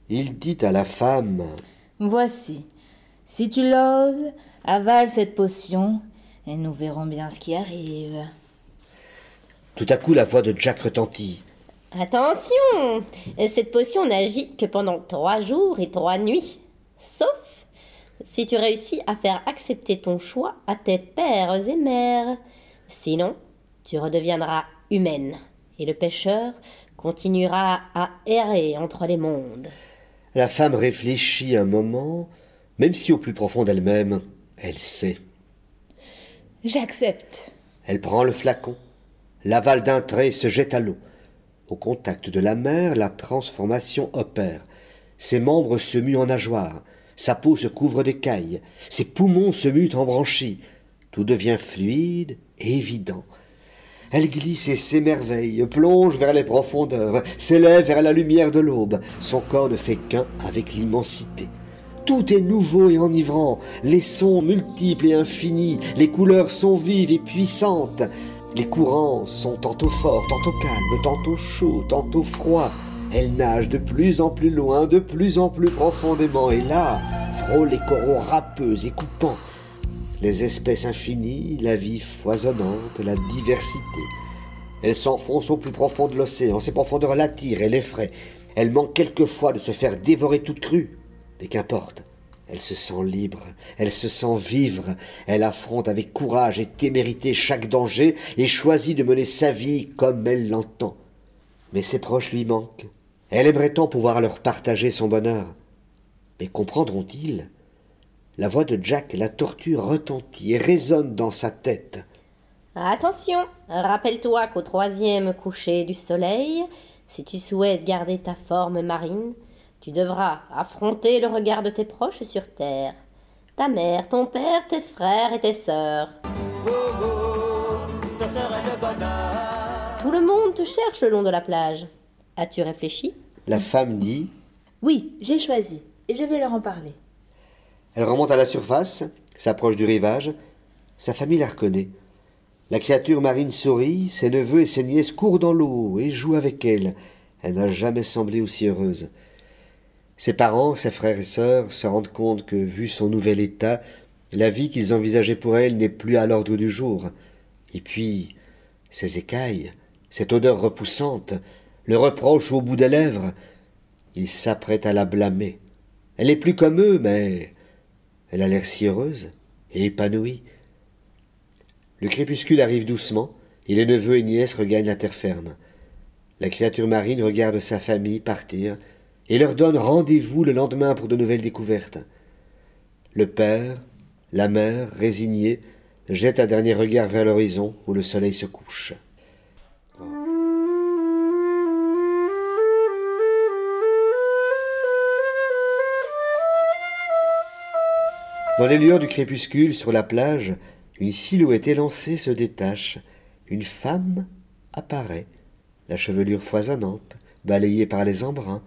Il dit à la femme Voici. Si tu l'oses, avale cette potion et nous verrons bien ce qui arrive. Tout à coup, la voix de Jack retentit. Attention Cette potion n'agit que pendant trois jours et trois nuits. Sauf si tu réussis à faire accepter ton choix à tes pères et mères. Sinon, tu redeviendras humaine et le pêcheur continuera à errer entre les mondes. La femme réfléchit un moment, même si au plus profond d'elle-même, elle sait. J'accepte. Elle prend le flacon, l'avale d'un trait et se jette à l'eau. Au contact de la mer, la transformation opère. Ses membres se muent en nageoires, sa peau se couvre d'écailles, ses poumons se muent en branchies. Tout devient fluide et évident. Elle glisse et s'émerveille, plonge vers les profondeurs, s'élève vers la lumière de l'aube. Son corps ne fait qu'un avec l'immensité. Tout est nouveau et enivrant, les sons multiples et infinis, les couleurs sont vives et puissantes. Les courants sont tantôt forts, tantôt calmes, tantôt chauds, tantôt froids. Elle nage de plus en plus loin, de plus en plus profondément, et là, frôle les coraux râpeux et coupants. Les espèces infinies, la vie foisonnante, la diversité. Elle s'enfonce au plus profond de l'océan, ses profondeurs l'attirent et l'effraient. Elle manque quelquefois de se faire dévorer toute crue. Mais qu'importe, elle se sent libre, elle se sent vivre, elle affronte avec courage et témérité chaque danger et choisit de mener sa vie comme elle l'entend. Mais ses proches lui manquent. Elle aimerait tant pouvoir leur partager son bonheur. Mais comprendront-ils? La voix de Jack la tortue retentit et résonne dans sa tête. Attention, rappelle-toi qu'au troisième coucher du soleil, si tu souhaites garder ta forme marine, tu devras affronter le regard de tes proches sur terre. Ta mère, ton père, tes frères et tes sœurs. Tout le monde te cherche le long de la plage. As-tu réfléchi? La femme dit Oui, j'ai choisi, et je vais leur en parler. Elle remonte à la surface, s'approche du rivage. Sa famille la reconnaît. La créature marine sourit, ses neveux et ses nièces courent dans l'eau et jouent avec elle. Elle n'a jamais semblé aussi heureuse. Ses parents, ses frères et sœurs se rendent compte que, vu son nouvel état, la vie qu'ils envisageaient pour elle n'est plus à l'ordre du jour. Et puis, ces écailles, cette odeur repoussante, le reproche au bout des lèvres, ils s'apprêtent à la blâmer. Elle est plus comme eux, mais elle a l'air si heureuse et épanouie. Le crépuscule arrive doucement, et les neveux et nièces regagnent la terre ferme. La créature marine regarde sa famille partir, et leur donne rendez-vous le lendemain pour de nouvelles découvertes. Le père, la mère, résignés, jettent un dernier regard vers l'horizon où le soleil se couche. Dans les lueurs du crépuscule, sur la plage, une silhouette élancée se détache. Une femme apparaît, la chevelure foisonnante, balayée par les embruns,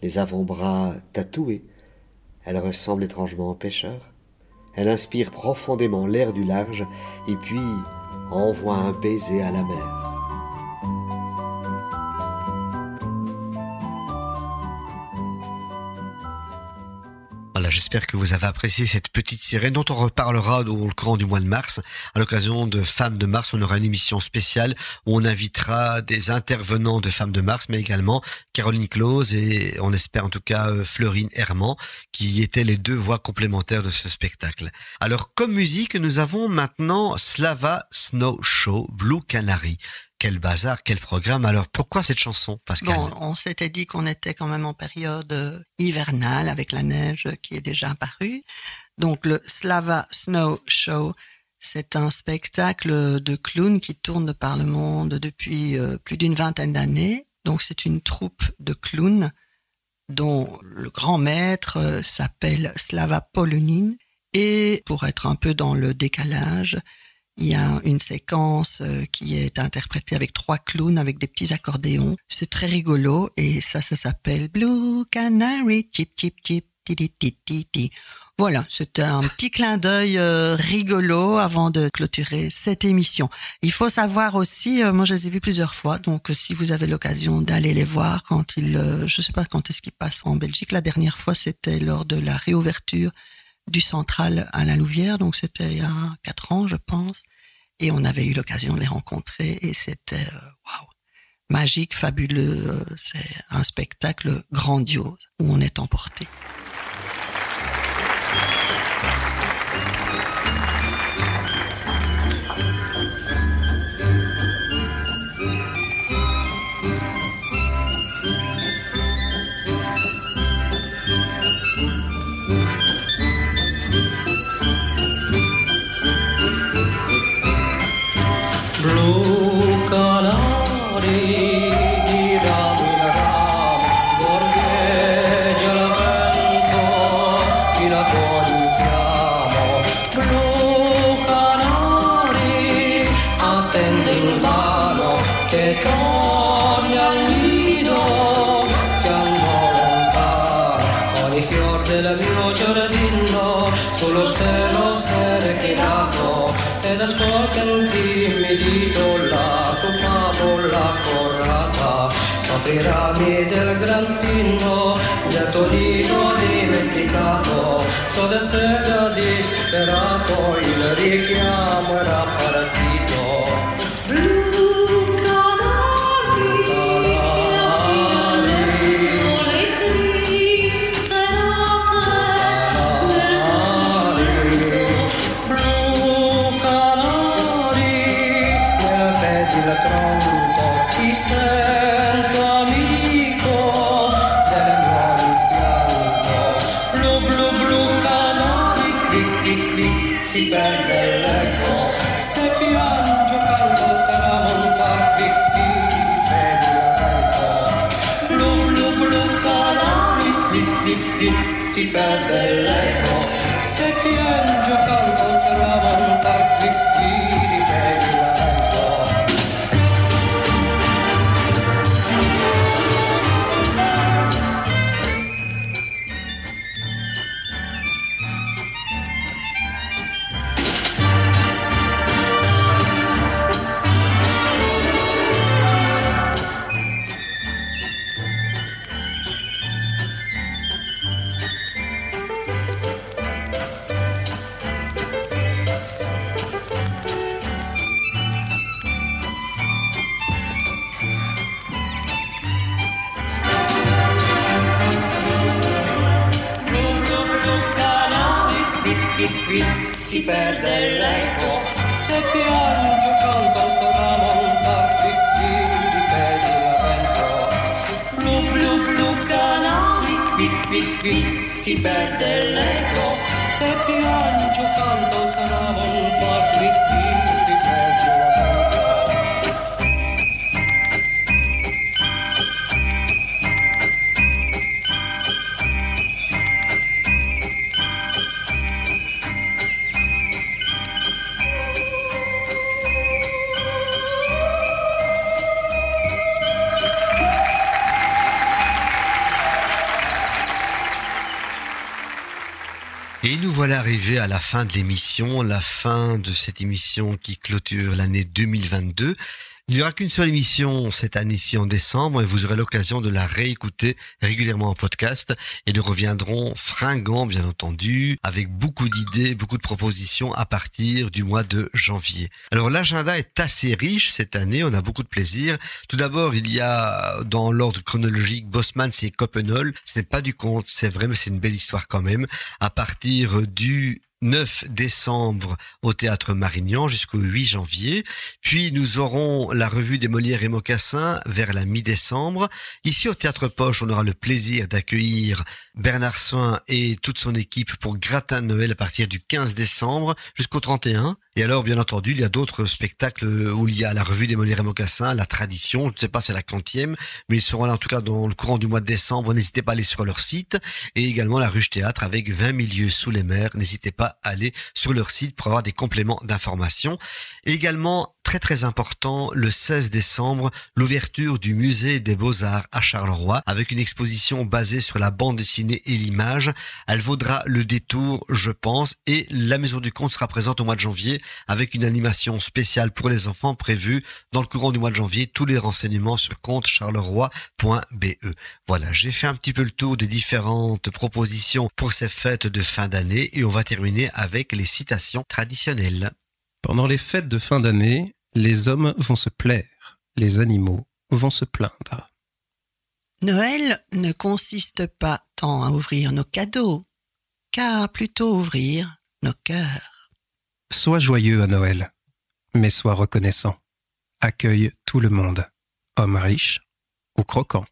les avant-bras tatoués. Elle ressemble étrangement au pêcheur. Elle inspire profondément l'air du large et puis envoie un baiser à la mer. J'espère que vous avez apprécié cette petite sirène dont on reparlera au courant du mois de mars. À l'occasion de Femmes de Mars, on aura une émission spéciale où on invitera des intervenants de Femmes de Mars, mais également Caroline Close et on espère en tout cas euh, Fleurine Herman, qui étaient les deux voix complémentaires de ce spectacle. Alors, comme musique, nous avons maintenant Slava Snow Show, Blue Canary. Quel bazar, quel programme. Alors, pourquoi cette chanson, Bon, on s'était dit qu'on était quand même en période euh, hivernale avec la neige qui est déjà apparue. Donc le Slava Snow Show, c'est un spectacle de clowns qui tourne par le monde depuis euh, plus d'une vingtaine d'années. Donc c'est une troupe de clowns dont le grand maître euh, s'appelle Slava Polunin. Et pour être un peu dans le décalage, il y a une séquence euh, qui est interprétée avec trois clowns avec des petits accordéons. C'est très rigolo et ça, ça s'appelle Blue Canary, chip chip chip, ti ti ti ti. Voilà, c'était un petit clin d'œil euh, rigolo avant de clôturer cette émission. Il faut savoir aussi, euh, moi je les ai vus plusieurs fois, donc si vous avez l'occasion d'aller les voir quand ils, je sais pas quand est-ce qu'ils passent en Belgique, la dernière fois c'était lors de la réouverture du central à la Louvière, donc c'était il y a quatre ans, je pense. Et on avait eu l'occasion de les rencontrer et c'était euh, waouh, magique, fabuleux. euh, C'est un spectacle grandiose où on est emporté. se piange calmo tramontar à la fin de l'émission, la fin de cette émission qui clôture l'année 2022. Il n'y aura qu'une seule émission cette année-ci en décembre et vous aurez l'occasion de la réécouter régulièrement en podcast et nous reviendrons fringants bien entendu avec beaucoup d'idées, beaucoup de propositions à partir du mois de janvier. Alors l'agenda est assez riche cette année, on a beaucoup de plaisir. Tout d'abord il y a dans l'ordre chronologique Bosman c'est Copenhague, ce n'est pas du conte, c'est vrai mais c'est une belle histoire quand même. À partir du 9 décembre au théâtre Marignan jusqu'au 8 janvier. Puis nous aurons la revue des Molières et Mocassins vers la mi-décembre. Ici au théâtre Poche, on aura le plaisir d'accueillir Bernard Soin et toute son équipe pour Gratin Noël à partir du 15 décembre jusqu'au 31. Et alors, bien entendu, il y a d'autres spectacles où il y a la revue des Molières et Mocassins, la tradition, je ne sais pas, c'est la quantième, mais ils seront là en tout cas dans le courant du mois de décembre. N'hésitez pas à aller sur leur site. Et également la Ruche Théâtre avec 20 milieux sous les mers. N'hésitez pas à aller sur leur site pour avoir des compléments d'information. Également, très très important, le 16 décembre, l'ouverture du musée des beaux-arts à Charleroi avec une exposition basée sur la bande dessinée et l'image. Elle vaudra le détour, je pense, et la Maison du Conte sera présente au mois de janvier avec une animation spéciale pour les enfants prévue dans le courant du mois de janvier. Tous les renseignements sur comptecharleroi.be. Voilà, j'ai fait un petit peu le tour des différentes propositions pour ces fêtes de fin d'année et on va terminer avec les citations traditionnelles. Pendant les fêtes de fin d'année, les hommes vont se plaire, les animaux vont se plaindre. Noël ne consiste pas tant à ouvrir nos cadeaux, qu'à plutôt ouvrir nos cœurs. Sois joyeux à Noël, mais sois reconnaissant. Accueille tout le monde, homme riche ou croquant.